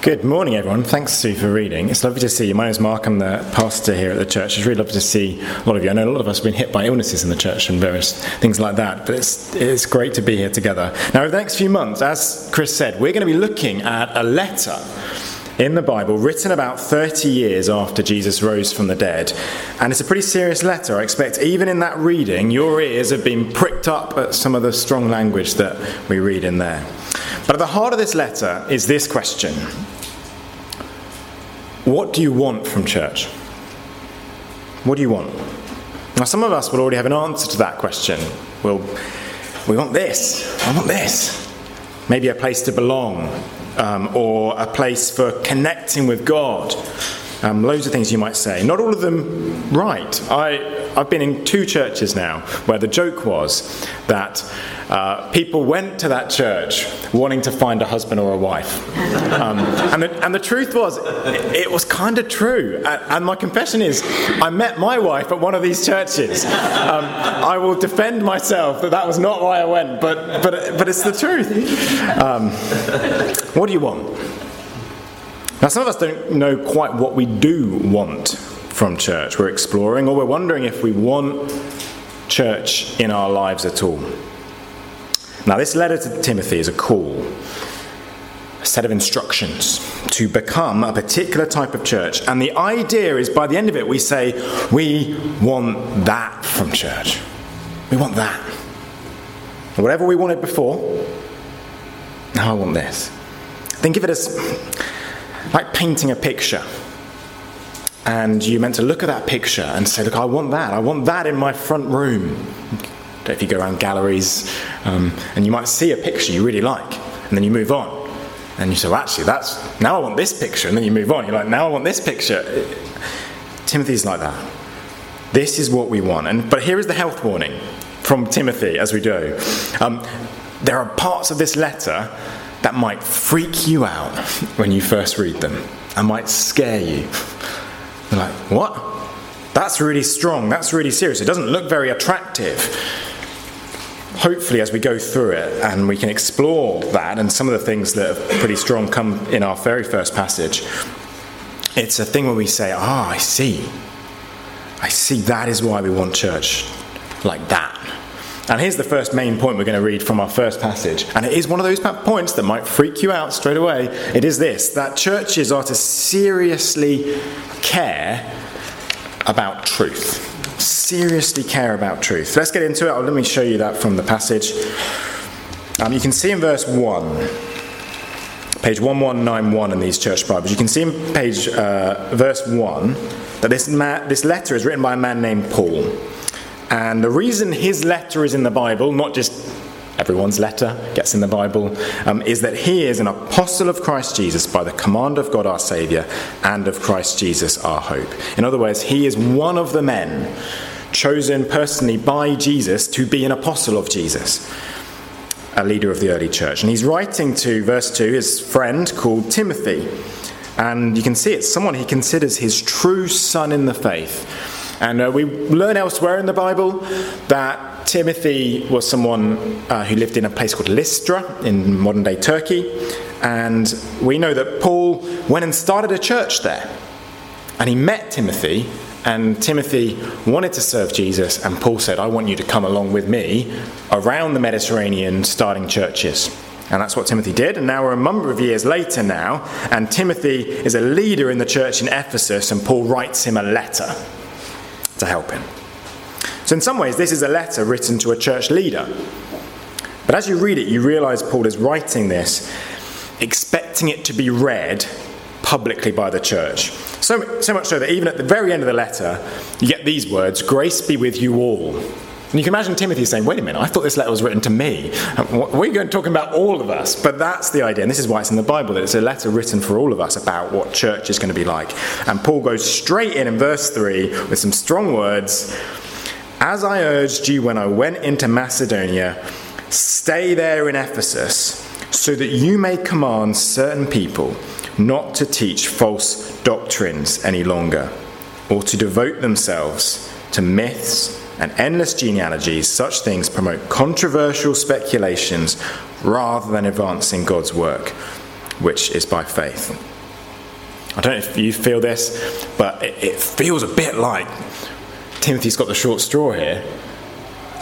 Good morning, everyone. Thanks, Sue, for reading. It's lovely to see you. My name is Mark. I'm the pastor here at the church. It's really lovely to see a lot of you. I know a lot of us have been hit by illnesses in the church and various things like that, but it's, it's great to be here together. Now, over the next few months, as Chris said, we're going to be looking at a letter in the Bible written about 30 years after Jesus rose from the dead. And it's a pretty serious letter. I expect even in that reading, your ears have been pricked up at some of the strong language that we read in there. But at the heart of this letter is this question What do you want from church? What do you want? Now, some of us will already have an answer to that question. Well, we want this. I want this. Maybe a place to belong, um, or a place for connecting with God. Um, loads of things you might say. Not all of them right. I, I've been in two churches now where the joke was that uh, people went to that church wanting to find a husband or a wife. Um, and, the, and, the, truth was, it, it was kind of true. And, and, my confession is, I met my wife at one of these churches. Um, I will defend myself that that was not why I went, but, but, but it's the truth. Um, what do you want? Now, some of us don't know quite what we do want from church. We're exploring, or we're wondering if we want church in our lives at all. Now, this letter to Timothy is a call, a set of instructions to become a particular type of church. And the idea is by the end of it, we say, we want that from church. We want that. Whatever we wanted before, now I want this. Think of it as like painting a picture. And you're meant to look at that picture and say, Look, I want that. I want that in my front room if you go around galleries um, and you might see a picture you really like, and then you move on. And you say, well, actually, that's now I want this picture, and then you move on. You're like, now I want this picture. Timothy's like that. This is what we want. And but here is the health warning from Timothy as we go. Um, there are parts of this letter that might freak you out when you first read them and might scare you. You're like, what? That's really strong. That's really serious. It doesn't look very attractive hopefully, as we go through it and we can explore that and some of the things that are pretty strong come in our very first passage, it's a thing where we say, Ah, oh, I see. I see that is why we want church like that. And here's the first main point we're going to read from our first passage. And it is one of those points that might freak you out straight away. It is this that churches are to seriously care about truth seriously care about truth. Let's get into it. Oh, let me show you that from the passage. Um, you can see in verse 1, page 1191 in these church Bibles, you can see in page uh, verse 1 that this, ma- this letter is written by a man named Paul. And the reason his letter is in the Bible, not just everyone's letter gets in the Bible, um, is that he is an apostle of Christ Jesus by the command of God our Saviour and of Christ Jesus our hope. In other words, he is one of the men chosen personally by Jesus to be an apostle of Jesus, a leader of the early church. And he's writing to, verse 2, his friend called Timothy. And you can see it's someone he considers his true son in the faith. And uh, we learn elsewhere in the Bible that Timothy was someone uh, who lived in a place called Lystra in modern day Turkey. And we know that Paul went and started a church there. And he met Timothy, and Timothy wanted to serve Jesus. And Paul said, I want you to come along with me around the Mediterranean starting churches. And that's what Timothy did. And now we're a number of years later now, and Timothy is a leader in the church in Ephesus, and Paul writes him a letter to help him. So, in some ways, this is a letter written to a church leader. But as you read it, you realize Paul is writing this expecting it to be read publicly by the church. So, so much so that even at the very end of the letter, you get these words Grace be with you all. And you can imagine Timothy saying, Wait a minute, I thought this letter was written to me. We're going to talk about all of us. But that's the idea. And this is why it's in the Bible that it's a letter written for all of us about what church is going to be like. And Paul goes straight in in verse 3 with some strong words As I urged you when I went into Macedonia, stay there in Ephesus so that you may command certain people not to teach false doctrines any longer or to devote themselves to myths and endless genealogies, such things promote controversial speculations rather than advancing God's work. which is by faith. I don't know if you feel this, but it, it feels a bit like Timothy's got the short straw here.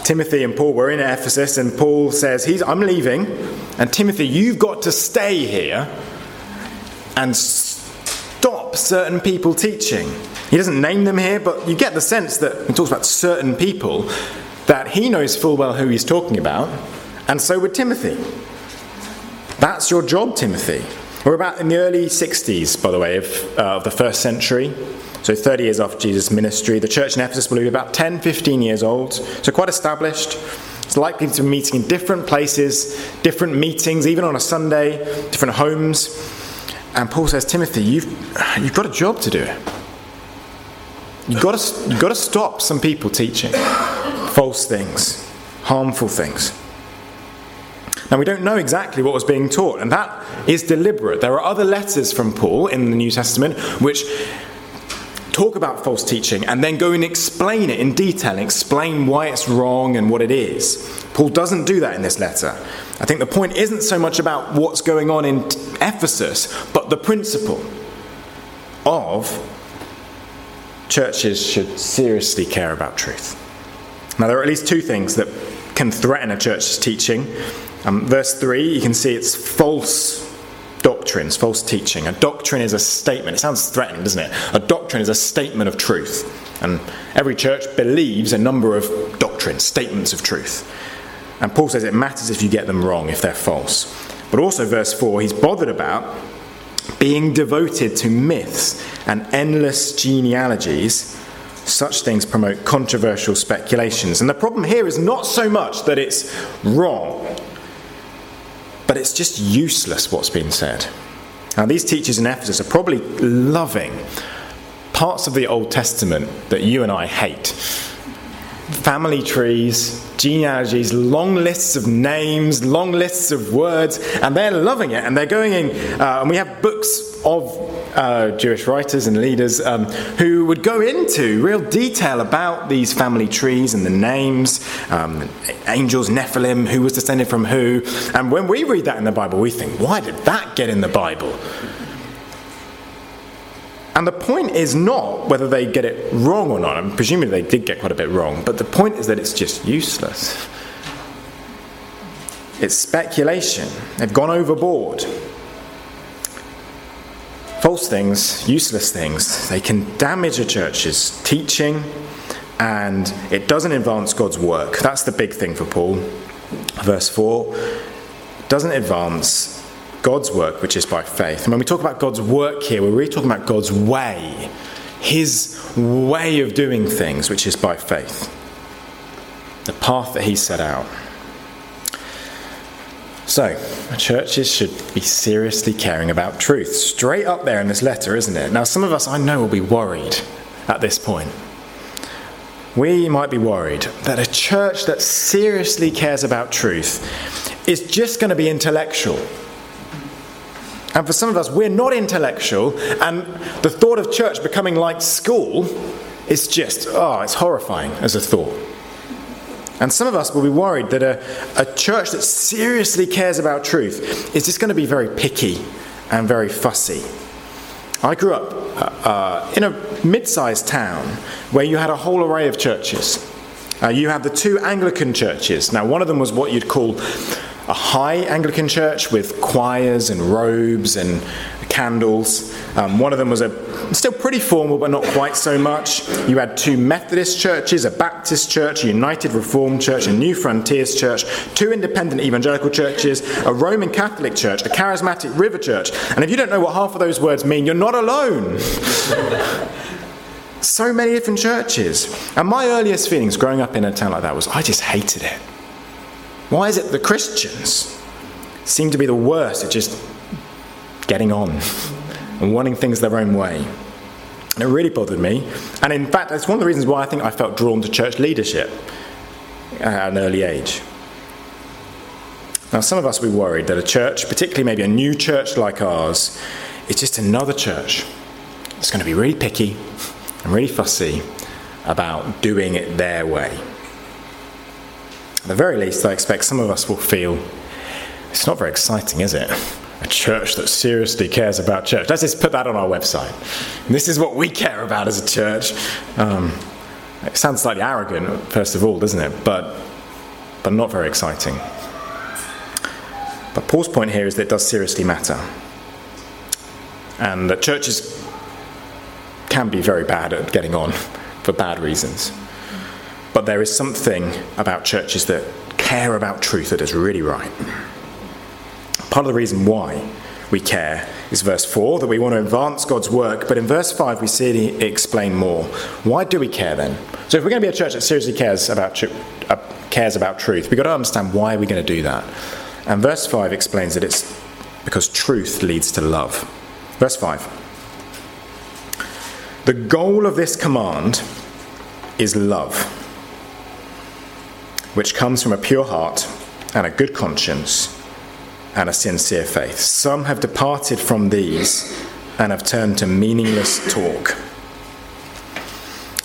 Timothy and Paul were in Ephesus, and Paul says, He's, I'm leaving, and Timothy, you've got to stay here and stop certain people teaching. He doesn't name them here, but you get the sense that he talks about certain people that he knows full well who he's talking about, and so would Timothy. That's your job, Timothy. We're about in the early 60s, by the way, of, uh, of the first century. So 30 years after Jesus' ministry. The church in Ephesus will be about 10, 15 years old. So quite established. It's likely to be meeting in different places, different meetings, even on a Sunday, different homes. And Paul says, Timothy, you've, you've got a job to do. You've got, to, you've got to stop some people teaching false things, harmful things. Now, we don't know exactly what was being taught, and that is deliberate. There are other letters from Paul in the New Testament which talk about false teaching and then go and explain it in detail, explain why it's wrong and what it is. Paul doesn't do that in this letter. I think the point isn't so much about what's going on in Ephesus, but the principle of churches should seriously care about truth. Now, there are at least two things that can threaten a church's teaching. Um, verse 3, you can see it's false doctrines, false teaching. A doctrine is a statement. It sounds threatening, doesn't it? A doctrine is a statement of truth. And every church believes a number of doctrines, statements of truth. And Paul says it matters if you get them wrong, if they're false. But also, verse 4, he's bothered about being devoted to myths and endless genealogies such things promote controversial speculations. And the problem here is not so much that it's wrong, but it's just useless what's been said. Now, these teachers in Ephesus are probably loving parts of the Old Testament that you and I hate family trees, genealogies, long lists of names, long lists of words, and they're loving it. And they're going in, uh, and we have books of uh, Jewish writers and leaders um, who would go into real detail about these family trees and the names, um, angels, Nephilim, who was descended from who. And when we read that in the Bible, we think, why did that get in the Bible? And the point is not whether they get it wrong or not. I'm presuming they did get quite a bit wrong, but the point is that it's just useless. It's speculation. They've gone overboard. False things, useless things, they can damage a church's teaching and it doesn't advance God's work. That's the big thing for Paul. Verse 4 doesn't advance God's work, which is by faith. And when we talk about God's work here, we're really talking about God's way, His way of doing things, which is by faith. The path that He set out. So, churches should be seriously caring about truth. Straight up there in this letter, isn't it? Now, some of us I know will be worried at this point. We might be worried that a church that seriously cares about truth is just going to be intellectual and for some of us, we're not intellectual, and the thought of church becoming like school is just, oh, it's horrifying as a thought. And some of us will be worried that a, a church that seriously cares about truth is just going to be very picky and very fussy. I grew up uh, uh in a mid sized town where you had a whole array of churches. Uh, you had the two Anglican churches. Now, one of them was what you'd call a high Anglican church with choirs and robes and candles. Um, one of them was a still pretty formal, but not quite so much. You had two Methodist churches, a Baptist church, a United Reformed church, a New Frontiers church, two independent evangelical churches, a Roman Catholic church, a charismatic river church. And if you don't know what half of those words mean, you're not alone. so many different churches. And my earliest feelings growing up in a town like that was I just hated it. Why is it the Christians seem to be the worst at just getting on and wanting things their own way? And it really bothered me. And in fact, that's one of the reasons why I think I felt drawn to church leadership at an early age. Now, some of us will be worried that a church, particularly maybe a new church like ours, is just another church It's going to be really picky and really fussy about doing it their way. At the very least, I expect some of us will feel it's not very exciting, is it? a church that seriously cares about church. Let's just put that on our website. This is what we care about as a church. Um, it sounds slightly arrogant, first of all, doesn't it? But, but not very exciting. But Paul's point here is that it does seriously matter. And that churches can be very bad at getting on for bad reasons. But there is something about churches that care about truth that is really right. Part of the reason why we care is verse 4 that we want to advance God's work, but in verse 5 we see it explain more. Why do we care then? So if we're going to be a church that seriously cares about, uh, cares about truth, we've got to understand why we're going to do that. And verse 5 explains that it's because truth leads to love. Verse 5 The goal of this command is love, which comes from a pure heart and a good conscience and a sincere faith. Some have departed from these and have turned to meaningless talk.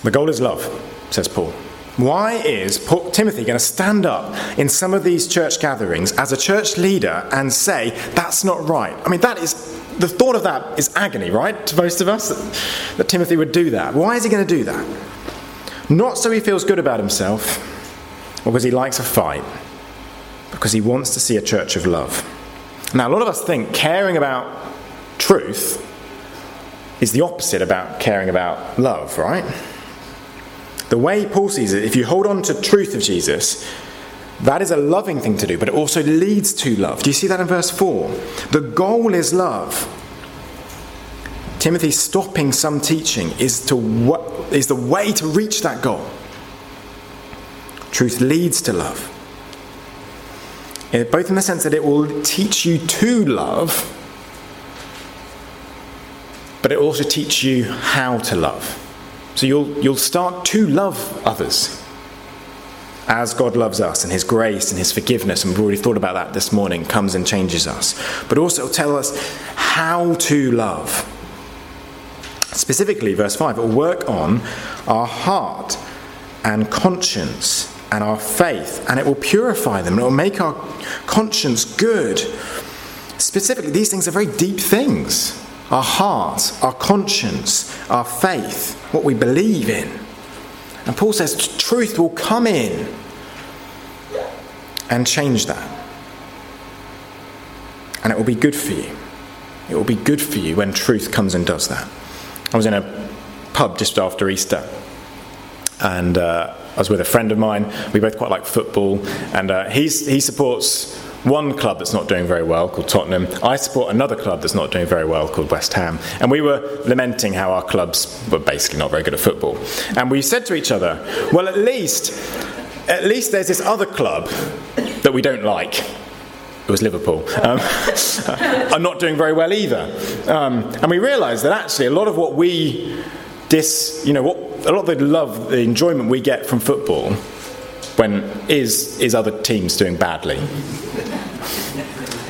The goal is love, says Paul. Why is Paul, Timothy going to stand up in some of these church gatherings as a church leader and say, that's not right? I mean, that is, the thought of that is agony, right, to most of us, that, that Timothy would do that. Why is he going to do that? Not so he feels good about himself, because he likes a fight, because he wants to see a church of love. Now, a lot of us think caring about truth is the opposite about caring about love, right? The way Paul sees it, if you hold on to truth of Jesus, that is a loving thing to do, but it also leads to love. Do you see that in verse 4? The goal is love. Timothy stopping some teaching is, to is the way to reach that goal. Truth leads to love both in the sense that it will teach you to love, but it also teach you how to love. So you'll, you'll start to love others as God loves us and His grace and His forgiveness, and we've already thought about that this morning, comes and changes us. But also tell us how to love. Specifically, verse 5, it will work on our heart and conscience and our faith, and it will purify them, and it will make our conscience good. Specifically, these things are very deep things our heart, our conscience, our faith, what we believe in. And Paul says truth will come in and change that. And it will be good for you. It will be good for you when truth comes and does that. I was in a pub just after Easter, and uh, I was with a friend of mine. We both quite like football, and uh, he supports one club that's not doing very well called Tottenham. I support another club that's not doing very well called West Ham. And we were lamenting how our clubs were basically not very good at football. And we said to each other, well, at least, at least there's this other club that we don't like. It was Liverpool. Um, are not doing very well either. Um, and we realised that actually a lot of what we dis, you know, what a lot of the love, the enjoyment we get from football when is is other teams doing badly.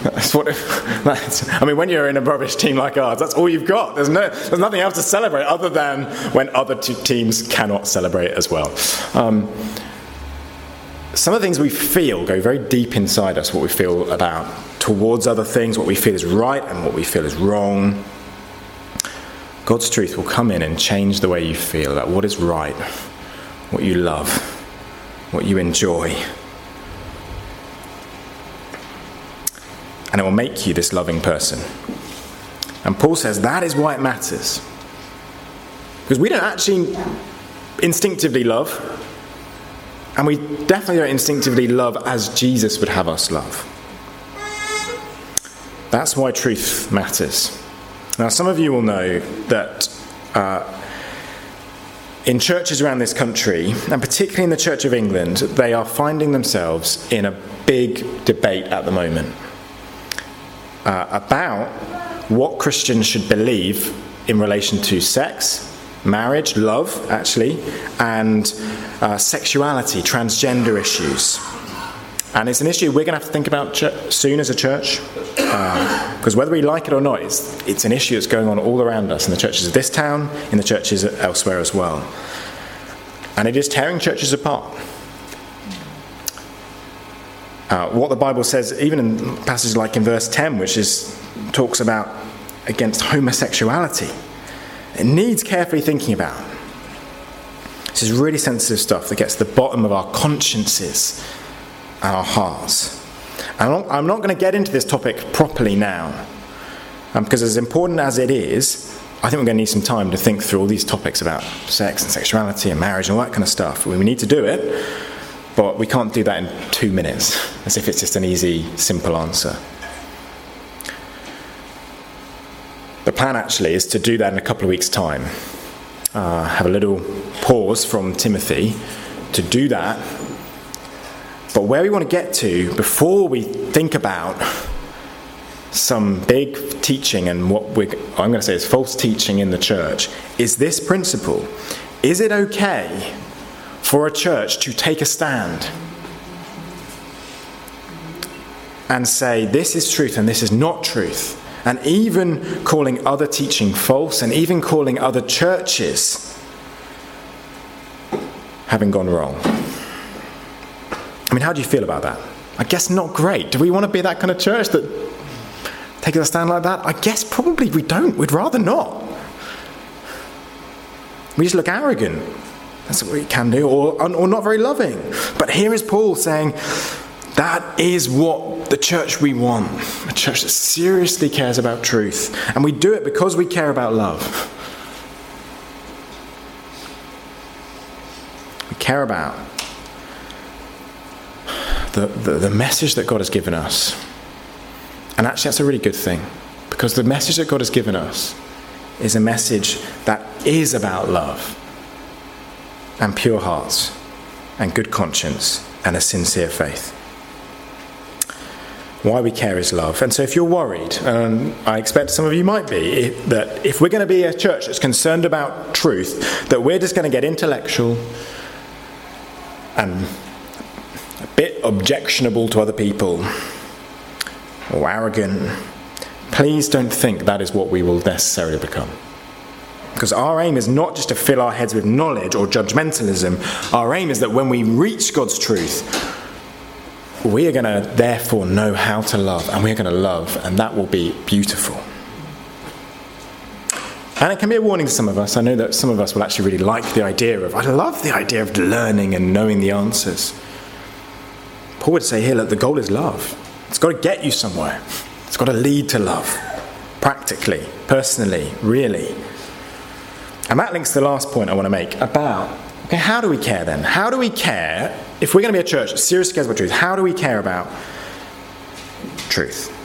That's what. That's, I mean, when you're in a rubbish team like ours, that's all you've got. There's no, there's nothing else to celebrate other than when other teams cannot celebrate as well. Um, some of the things we feel go very deep inside us. What we feel about towards other things, what we feel is right, and what we feel is wrong. God's truth will come in and change the way you feel about what is right, what you love, what you enjoy. And it will make you this loving person. And Paul says that is why it matters. Because we don't actually instinctively love, and we definitely don't instinctively love as Jesus would have us love. That's why truth matters. Now, some of you will know that uh, in churches around this country, and particularly in the Church of England, they are finding themselves in a big debate at the moment uh, about what Christians should believe in relation to sex, marriage, love, actually, and uh, sexuality, transgender issues. And it's an issue we're going to have to think about ch- soon as a church. Because uh, whether we like it or not, it's, it's an issue that's going on all around us in the churches of this town, in the churches elsewhere as well. And it is tearing churches apart. Uh, what the Bible says, even in passages like in verse 10, which is talks about against homosexuality, it needs carefully thinking about. This is really sensitive stuff that gets to the bottom of our consciences our hearts. I'm not, going to get into this topic properly now, um, because as important as it is, I think we're going to need some time to think through all these topics about sex and sexuality and marriage and all that kind of stuff. We need to do it, but we can't do that in two minutes, as if it's just an easy, simple answer. The plan actually is to do that in a couple of weeks' time. Uh, have a little pause from Timothy to do that. But where we want to get to before we think about some big teaching and what we're, I'm going to say is false teaching in the church is this principle. Is it okay for a church to take a stand and say this is truth and this is not truth? And even calling other teaching false and even calling other churches having gone wrong. I mean, how do you feel about that? I guess not great. Do we want to be that kind of church that takes a stand like that? I guess probably we don't. We'd rather not. We just look arrogant. That's what we can do, or, or not very loving. But here is Paul saying, that is what the church we want a church that seriously cares about truth. And we do it because we care about love. We care about the, the, the message that God has given us. And actually, that's a really good thing because the message that God has given us is a message that is about love and pure hearts and good conscience and a sincere faith. Why we care is love. And so, if you're worried, and I expect some of you might be, that if we're going to be a church that's concerned about truth, that we're just going to get intellectual and bit objectionable to other people or arrogant, please don't think that is what we will necessarily become. Because our aim is not just to fill our heads with knowledge or judgmentalism. Our aim is that when we reach God's truth, we are going to therefore know how to love, and we're going to love, and that will be beautiful. And it can be a warning to some of us. I know that some of us will actually really like the idea of, I love the idea of learning and knowing the answers. Paul would say here, look, the goal is love. It's got to get you somewhere, it's got to lead to love, practically, personally, really. And that links to the last point I want to make about okay, how do we care then? How do we care if we're going to be a church that seriously cares about truth, how do we care about truth?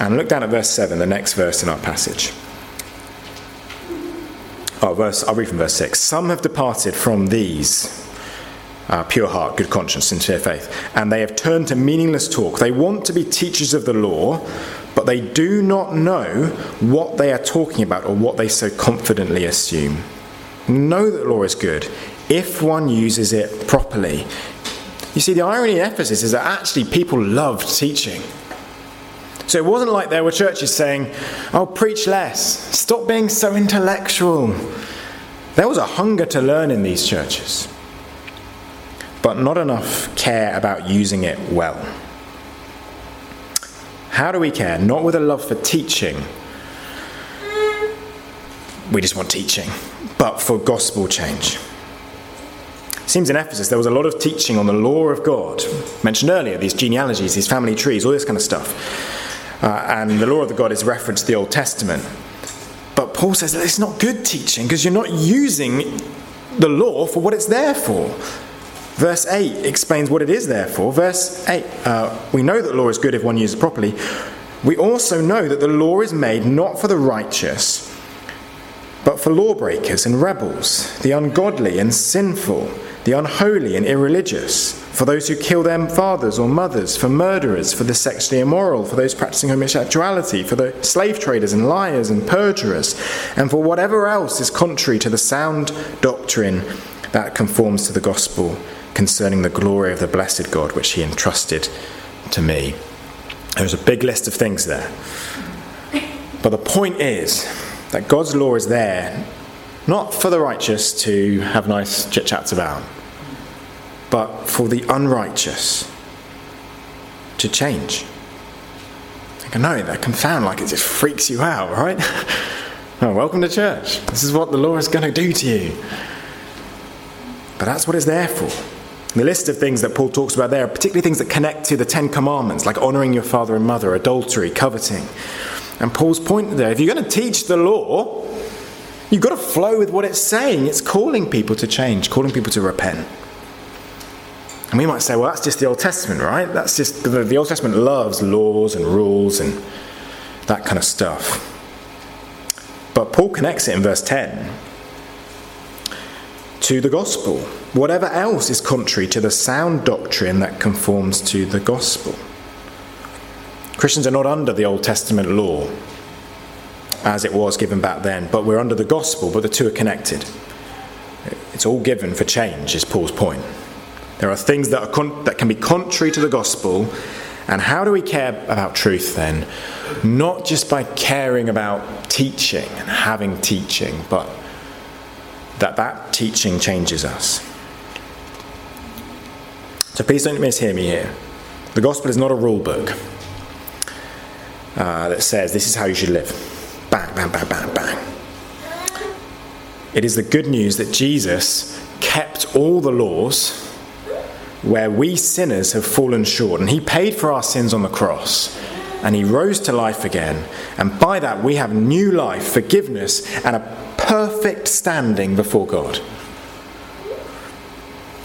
And look down at verse 7, the next verse in our passage. Oh, verse, I'll read from verse 6. Some have departed from these, uh, pure heart, good conscience, sincere faith, and they have turned to meaningless talk. They want to be teachers of the law, but they do not know what they are talking about or what they so confidently assume. Know that law is good if one uses it properly. You see, the irony in Ephesus is that actually people loved teaching. So it wasn't like there were churches saying, oh, preach less, stop being so intellectual. There was a hunger to learn in these churches, but not enough care about using it well. How do we care? Not with a love for teaching. We just want teaching, but for gospel change. It seems in Ephesus there was a lot of teaching on the law of God, mentioned earlier, these genealogies, these family trees, all this kind of stuff. Uh, and the law of the God is referenced to the Old Testament. But Paul says that it's not good teaching because you're not using the law for what it's there for. Verse 8 explains what it is there for. Verse 8 uh, we know that law is good if one uses it properly. We also know that the law is made not for the righteous, but for lawbreakers and rebels, the ungodly and sinful the unholy and irreligious, for those who kill their fathers or mothers, for murderers, for the sexually immoral, for those practicing homosexuality, for the slave traders and liars and perjurers, and for whatever else is contrary to the sound doctrine that conforms to the gospel concerning the glory of the blessed God which he entrusted to me. There's a big list of things there. But the point is that God's law is there not for the righteous to have nice chit chats about, but for the unrighteous to change. I know that can sound like it just freaks you out, right? oh, welcome to church. This is what the law is going to do to you. But that's what it's there for. The list of things that Paul talks about there are particularly things that connect to the Ten Commandments, like honoring your father and mother, adultery, coveting. And Paul's point there if you're going to teach the law, you've got to flow with what it's saying. It's calling people to change, calling people to repent. And we might say, well, that's just the Old Testament, right? That's just the, the Old Testament loves laws and rules and that kind of stuff. But Paul connects it in verse 10 to the gospel. Whatever else is contrary to the sound doctrine that conforms to the gospel. Christians are not under the Old Testament law as it was given back then, but we're under the gospel, but the two are connected. It's all given for change, is Paul's point. There are things that, are con- that can be contrary to the gospel. And how do we care about truth then? Not just by caring about teaching and having teaching, but that that teaching changes us. So please don't mishear me here. The gospel is not a rule book uh, that says this is how you should live. Bang, bang, bang, bang, bang. It is the good news that Jesus kept all the laws where we sinners have fallen short. And he paid for our sins on the cross. And he rose to life again. And by that, we have new life, forgiveness, and a perfect standing before God.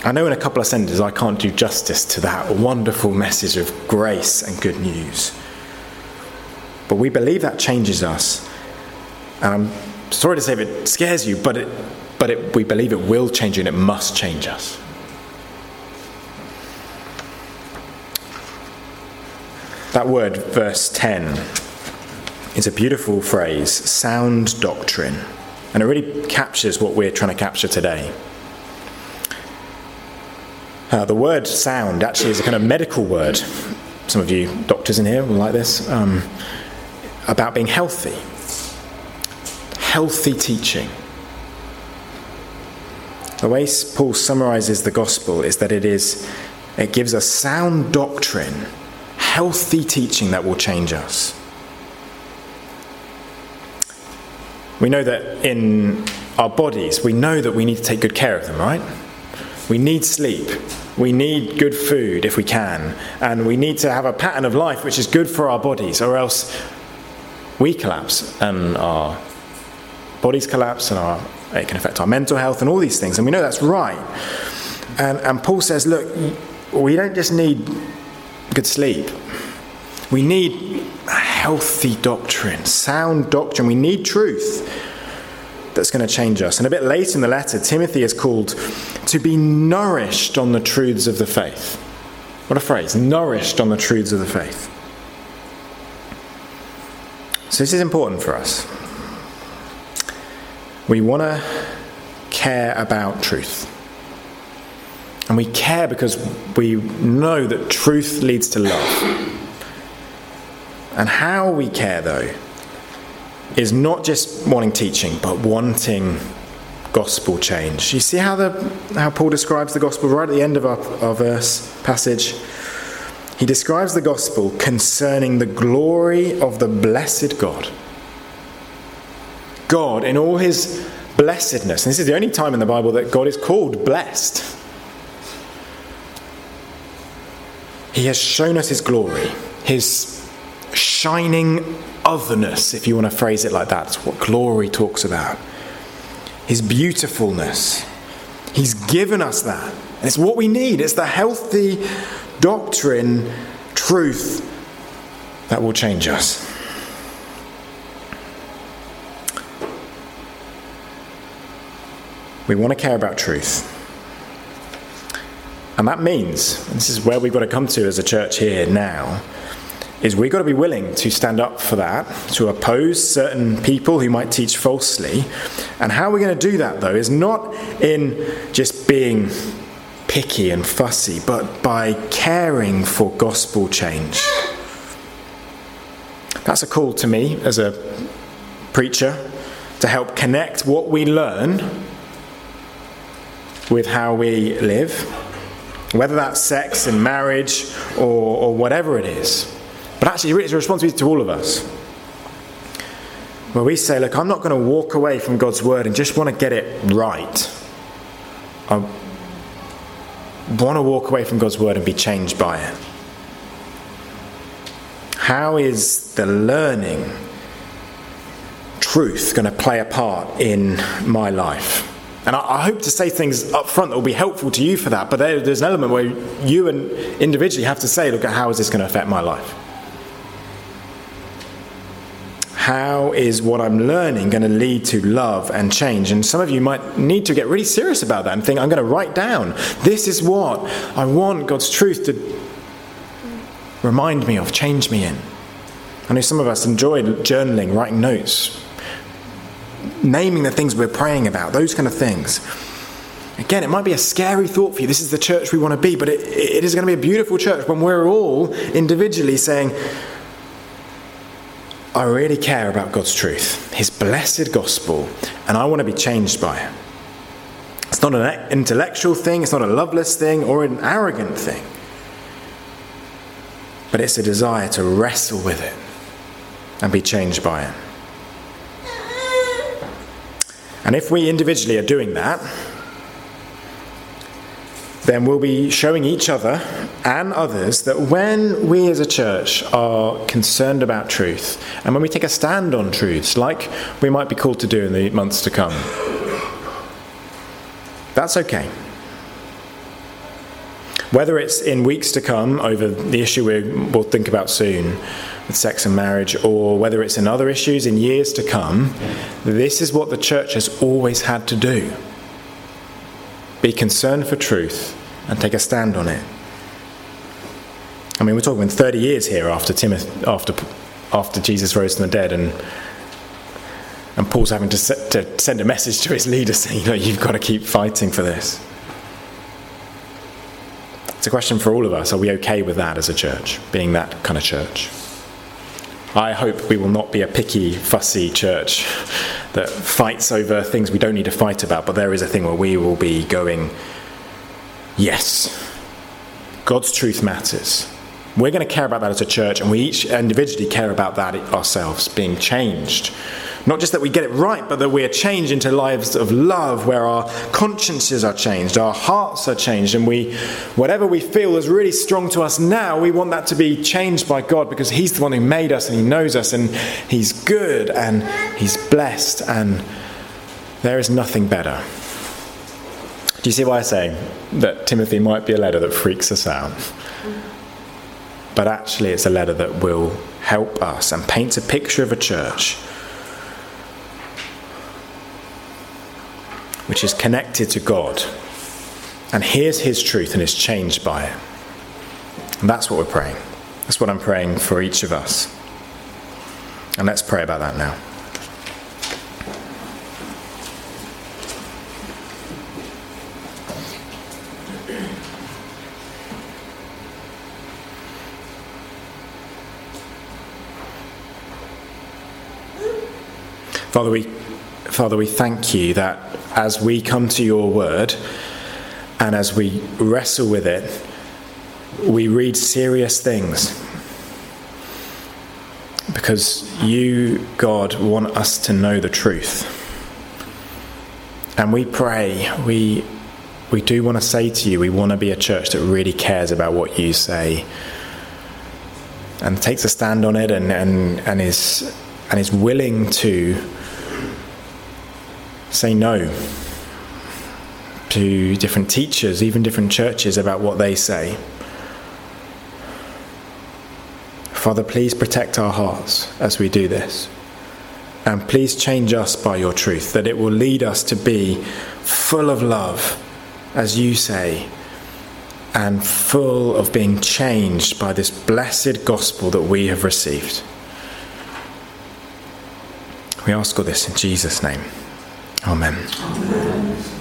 I know in a couple of sentences I can't do justice to that wonderful message of grace and good news. But we believe that changes us. And I'm sorry to say if it scares you, but, it, but it, we believe it will change you and it must change us. That word, verse 10, is a beautiful phrase sound doctrine. And it really captures what we're trying to capture today. Uh, the word sound actually is a kind of medical word. Some of you doctors in here will like this. Um, about being healthy. Healthy teaching. The way Paul summarizes the gospel is that it is it gives us sound doctrine healthy teaching that will change us. We know that in our bodies, we know that we need to take good care of them, right? We need sleep. We need good food if we can. And we need to have a pattern of life which is good for our bodies, or else we collapse and our bodies collapse and our, it can affect our mental health and all these things. And we know that's right. And, and Paul says, look, we don't just need good sleep. We need healthy doctrine, sound doctrine. We need truth that's going to change us. And a bit later in the letter, Timothy is called to be nourished on the truths of the faith. What a phrase, nourished on the truths of the faith. So, this is important for us. We want to care about truth. And we care because we know that truth leads to love. And how we care, though, is not just wanting teaching, but wanting gospel change. You see how, the, how Paul describes the gospel right at the end of our, our verse passage? He describes the gospel concerning the glory of the blessed God. God, in all his blessedness, and this is the only time in the Bible that God is called blessed. He has shown us his glory, his shining otherness, if you want to phrase it like that. That's what glory talks about. His beautifulness. He's given us that. And it's what we need. It's the healthy doctrine, truth that will change us. We want to care about truth. And that means, this is where we've got to come to as a church here now, is we've got to be willing to stand up for that, to oppose certain people who might teach falsely. And how we're going to do that, though, is not in just being picky and fussy, but by caring for gospel change. That's a call to me as a preacher to help connect what we learn with how we live whether that's sex and marriage or, or whatever it is. But actually, it's a responsibility to all of us. Where we say, look, I'm not going to walk away from God's word and just want to get it right. I want to walk away from God's word and be changed by it. How is the learning truth going to play a part in my life? And I, hope to say things up front that will be helpful to you for that, but there's an element where you and individually have to say, look how is this going to affect my life? How is what I'm learning going to lead to love and change? And some of you might need to get really serious about that and think, I'm going to write down, this is what I want God's truth to remind me of, change me in. I know some of us enjoy journaling, writing notes, naming the things we're praying about, those kind of things. Again, it might be a scary thought for you. This is the church we want to be, but it, it is going to be a beautiful church when we're all individually saying, I really care about God's truth, His blessed gospel, and I want to be changed by it. It's not an intellectual thing, it's not a loveless thing or an arrogant thing, but it's a desire to wrestle with it and be changed by it. And if we individually are doing that, then we'll be showing each other and others that when we as a church are concerned about truth and when we take a stand on truths, like we might be called to do in the months to come, that's okay. Whether it's in weeks to come over the issue we'll think about soon, with sex and marriage, or whether it's in other issues in years to come, this is what the church has always had to do be concerned for truth and take a stand on it. I mean, we're talking 30 years here after Timothy, after, after Jesus rose from the dead, and and Paul's having to, to send a message to his leader saying, you know, you've got to keep fighting for this. It's a question for all of us. Are we okay with that as a church, being that kind of church? I hope we will not be a picky, fussy church that fights over things we don't need to fight about, but there is a thing where we will be going, yes, God's truth matters. We're going to care about that as a church, and we each individually care about that ourselves, being changed not just that we get it right, but that we are changed into lives of love where our consciences are changed, our hearts are changed, and we, whatever we feel is really strong to us now, we want that to be changed by God because He's the one who made us and He knows us and He's good and He's blessed and there is nothing better. Do you see why I say that Timothy might be a letter that freaks us out? But actually, it's a letter that will help us and paints a picture of a church which is connected to God and hears His truth and is changed by it. And that's what we're praying. That's what I'm praying for each of us. And let's pray about that now. Father, we Father, we thank you that as we come to your word and as we wrestle with it, we read serious things. Because you, God, want us to know the truth. And we pray, we, we do want to say to you, we want to be a church that really cares about what you say and takes a stand on it and, and, and, is, and is willing to say no to different teachers, even different churches, about what they say. Father, please protect our hearts as we do this. And please change us by your truth, that it will lead us to be full of love, as you say, and full of being changed by this blessed gospel that we have received. We ask all this in Jesus' name. Amen. Amen.